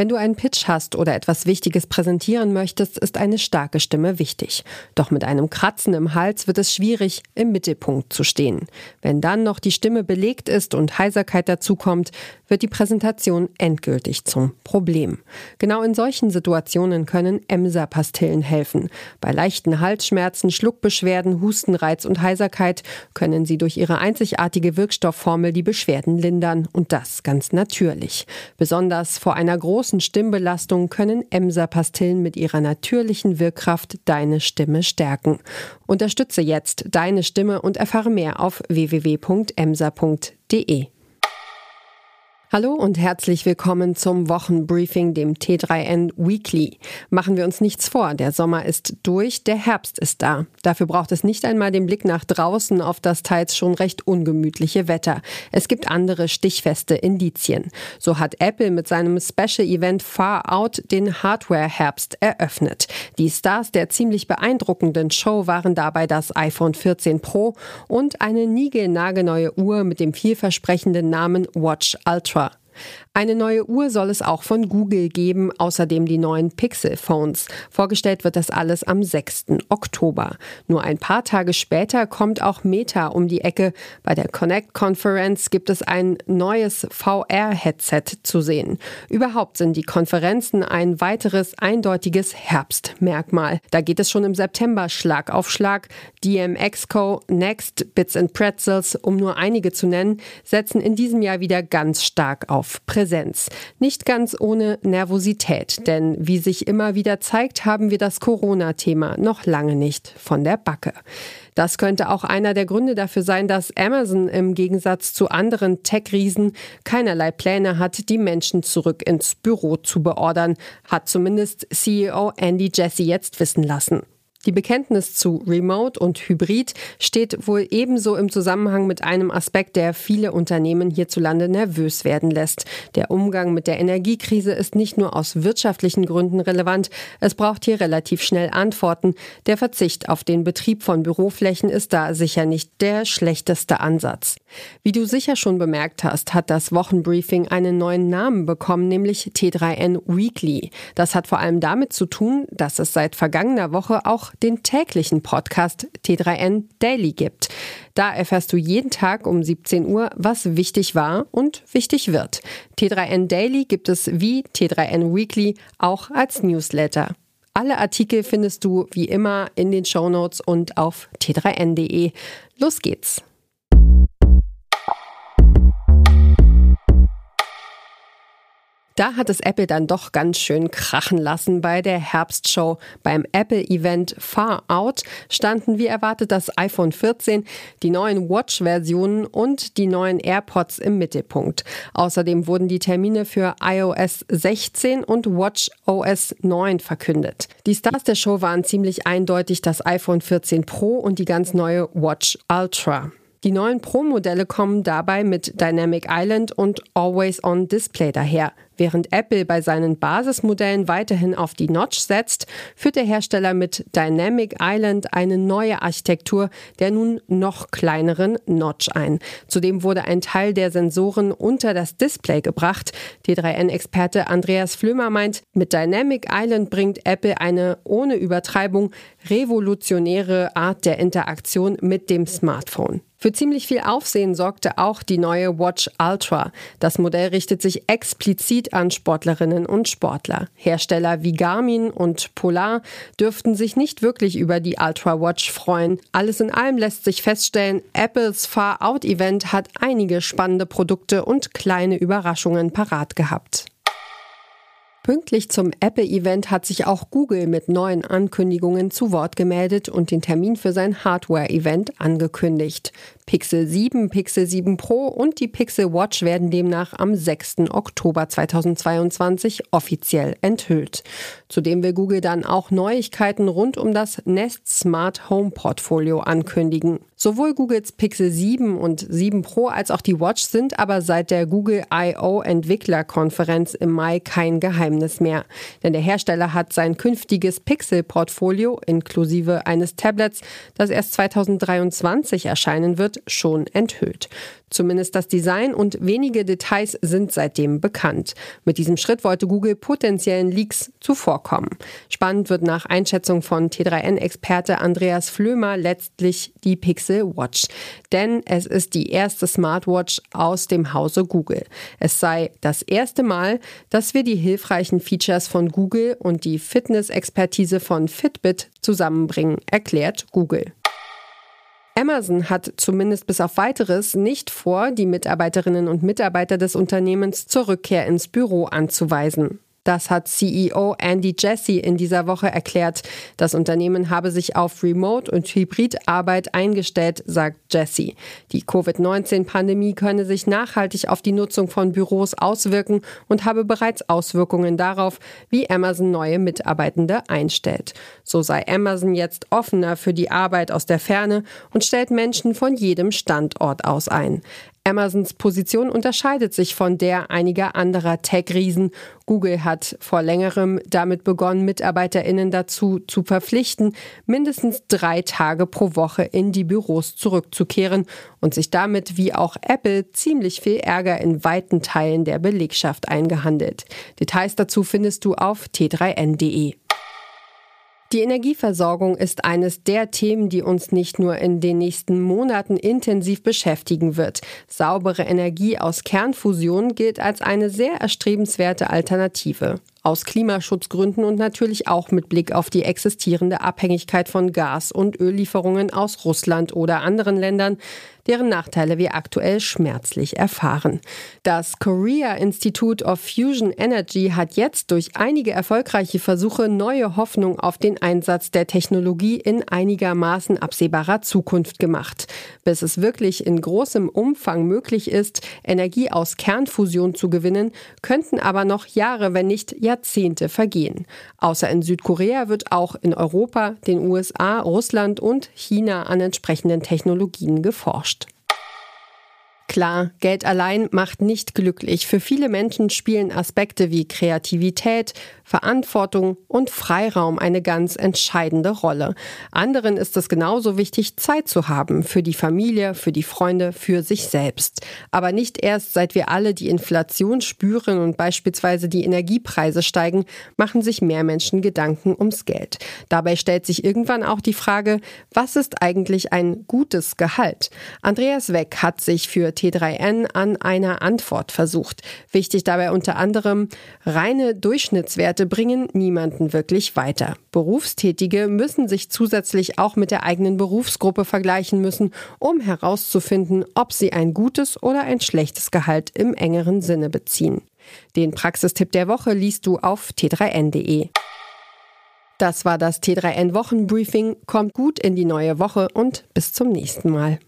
Wenn du einen Pitch hast oder etwas Wichtiges präsentieren möchtest, ist eine starke Stimme wichtig. Doch mit einem Kratzen im Hals wird es schwierig, im Mittelpunkt zu stehen. Wenn dann noch die Stimme belegt ist und Heiserkeit dazukommt, wird die Präsentation endgültig zum Problem. Genau in solchen Situationen können Emser-Pastillen helfen. Bei leichten Halsschmerzen, Schluckbeschwerden, Hustenreiz und Heiserkeit können sie durch ihre einzigartige Wirkstoffformel die Beschwerden lindern und das ganz natürlich. Besonders vor einer großen Stimmbelastung können Emser-Pastillen mit ihrer natürlichen Wirkkraft deine Stimme stärken. Unterstütze jetzt deine Stimme und erfahre mehr auf www.emser.de. Hallo und herzlich willkommen zum Wochenbriefing, dem T3N Weekly. Machen wir uns nichts vor, der Sommer ist durch, der Herbst ist da. Dafür braucht es nicht einmal den Blick nach draußen auf das teils schon recht ungemütliche Wetter. Es gibt andere stichfeste Indizien. So hat Apple mit seinem Special Event Far Out den Hardware-Herbst eröffnet. Die Stars der ziemlich beeindruckenden Show waren dabei das iPhone 14 Pro und eine niegelnagelneue Uhr mit dem vielversprechenden Namen Watch Ultra. Eine neue Uhr soll es auch von Google geben, außerdem die neuen Pixel-Phones. Vorgestellt wird das alles am 6. Oktober. Nur ein paar Tage später kommt auch Meta um die Ecke. Bei der Connect-Konferenz gibt es ein neues VR-Headset zu sehen. Überhaupt sind die Konferenzen ein weiteres eindeutiges Herbstmerkmal. Da geht es schon im September Schlag auf Schlag. DMXCO, Next, Bits and Pretzels, um nur einige zu nennen, setzen in diesem Jahr wieder ganz stark auf Präsenz. Präsenz. Nicht ganz ohne Nervosität, denn wie sich immer wieder zeigt, haben wir das Corona-Thema noch lange nicht von der Backe. Das könnte auch einer der Gründe dafür sein, dass Amazon im Gegensatz zu anderen Tech-Riesen keinerlei Pläne hat, die Menschen zurück ins Büro zu beordern, hat zumindest CEO Andy Jassy jetzt wissen lassen. Die Bekenntnis zu Remote und Hybrid steht wohl ebenso im Zusammenhang mit einem Aspekt, der viele Unternehmen hierzulande nervös werden lässt. Der Umgang mit der Energiekrise ist nicht nur aus wirtschaftlichen Gründen relevant, es braucht hier relativ schnell Antworten. Der Verzicht auf den Betrieb von Büroflächen ist da sicher nicht der schlechteste Ansatz. Wie du sicher schon bemerkt hast, hat das Wochenbriefing einen neuen Namen bekommen, nämlich T3N Weekly. Das hat vor allem damit zu tun, dass es seit vergangener Woche auch den täglichen Podcast T3N Daily gibt. Da erfährst du jeden Tag um 17 Uhr, was wichtig war und wichtig wird. T3N Daily gibt es wie T3N Weekly auch als Newsletter. Alle Artikel findest du wie immer in den Shownotes und auf t3n.de. Los geht's! Da hat es Apple dann doch ganz schön krachen lassen. Bei der Herbstshow beim Apple-Event Far Out standen wie erwartet das iPhone 14, die neuen Watch-Versionen und die neuen AirPods im Mittelpunkt. Außerdem wurden die Termine für iOS 16 und Watch OS 9 verkündet. Die Stars der Show waren ziemlich eindeutig das iPhone 14 Pro und die ganz neue Watch Ultra. Die neuen Pro-Modelle kommen dabei mit Dynamic Island und Always On Display daher. Während Apple bei seinen Basismodellen weiterhin auf die Notch setzt, führt der Hersteller mit Dynamic Island eine neue Architektur der nun noch kleineren Notch ein. Zudem wurde ein Teil der Sensoren unter das Display gebracht. T3N-Experte Andreas Flömer meint, mit Dynamic Island bringt Apple eine ohne Übertreibung revolutionäre Art der Interaktion mit dem Smartphone. Für ziemlich viel Aufsehen sorgte auch die neue Watch Ultra. Das Modell richtet sich explizit an Sportlerinnen und Sportler. Hersteller wie Garmin und Polar dürften sich nicht wirklich über die Ultra Watch freuen. Alles in allem lässt sich feststellen, Apples Far Out Event hat einige spannende Produkte und kleine Überraschungen parat gehabt. Pünktlich zum Apple-Event hat sich auch Google mit neuen Ankündigungen zu Wort gemeldet und den Termin für sein Hardware-Event angekündigt. Pixel 7, Pixel 7 Pro und die Pixel Watch werden demnach am 6. Oktober 2022 offiziell enthüllt. Zudem will Google dann auch Neuigkeiten rund um das Nest Smart Home Portfolio ankündigen. Sowohl Googles Pixel 7 und 7 Pro als auch die Watch sind aber seit der Google I.O. Entwicklerkonferenz im Mai kein Geheimnis mehr. Denn der Hersteller hat sein künftiges Pixel-Portfolio inklusive eines Tablets, das erst 2023 erscheinen wird, schon enthüllt. Zumindest das Design und wenige Details sind seitdem bekannt. Mit diesem Schritt wollte Google potenziellen Leaks zuvorkommen. Spannend wird nach Einschätzung von T3N-Experte Andreas Flömer letztlich die Pixel Watch. Denn es ist die erste Smartwatch aus dem Hause Google. Es sei das erste Mal, dass wir die hilfreichen Features von Google und die Fitness-Expertise von Fitbit zusammenbringen, erklärt Google. Amazon hat zumindest bis auf weiteres nicht vor, die Mitarbeiterinnen und Mitarbeiter des Unternehmens zur Rückkehr ins Büro anzuweisen. Das hat CEO Andy Jassy in dieser Woche erklärt. Das Unternehmen habe sich auf Remote- und Hybridarbeit eingestellt, sagt Jassy. Die Covid-19-Pandemie könne sich nachhaltig auf die Nutzung von Büros auswirken und habe bereits Auswirkungen darauf, wie Amazon neue Mitarbeitende einstellt. So sei Amazon jetzt offener für die Arbeit aus der Ferne und stellt Menschen von jedem Standort aus ein. Amazons Position unterscheidet sich von der einiger anderer Tech-Riesen. Google hat vor längerem damit begonnen, Mitarbeiterinnen dazu zu verpflichten, mindestens drei Tage pro Woche in die Büros zurückzukehren und sich damit wie auch Apple ziemlich viel Ärger in weiten Teilen der Belegschaft eingehandelt. Details dazu findest du auf t3n.de. Die Energieversorgung ist eines der Themen, die uns nicht nur in den nächsten Monaten intensiv beschäftigen wird. Saubere Energie aus Kernfusion gilt als eine sehr erstrebenswerte Alternative. Aus Klimaschutzgründen und natürlich auch mit Blick auf die existierende Abhängigkeit von Gas- und Öllieferungen aus Russland oder anderen Ländern, deren Nachteile wir aktuell schmerzlich erfahren. Das Korea Institute of Fusion Energy hat jetzt durch einige erfolgreiche Versuche neue Hoffnung auf den Einsatz der Technologie in einigermaßen absehbarer Zukunft gemacht. Bis es wirklich in großem Umfang möglich ist, Energie aus Kernfusion zu gewinnen, könnten aber noch Jahre, wenn nicht Jahrzehnte vergehen. Außer in Südkorea wird auch in Europa, den USA, Russland und China an entsprechenden Technologien geforscht. Klar, Geld allein macht nicht glücklich. Für viele Menschen spielen Aspekte wie Kreativität, Verantwortung und Freiraum eine ganz entscheidende Rolle. Anderen ist es genauso wichtig, Zeit zu haben für die Familie, für die Freunde, für sich selbst. Aber nicht erst seit wir alle die Inflation spüren und beispielsweise die Energiepreise steigen, machen sich mehr Menschen Gedanken ums Geld. Dabei stellt sich irgendwann auch die Frage, was ist eigentlich ein gutes Gehalt? Andreas Weck hat sich für T3N an einer Antwort versucht. Wichtig dabei unter anderem, reine Durchschnittswerte bringen niemanden wirklich weiter. Berufstätige müssen sich zusätzlich auch mit der eigenen Berufsgruppe vergleichen müssen, um herauszufinden, ob sie ein gutes oder ein schlechtes Gehalt im engeren Sinne beziehen. Den Praxistipp der Woche liest du auf t3n.de. Das war das T3N Wochenbriefing. Kommt gut in die neue Woche und bis zum nächsten Mal.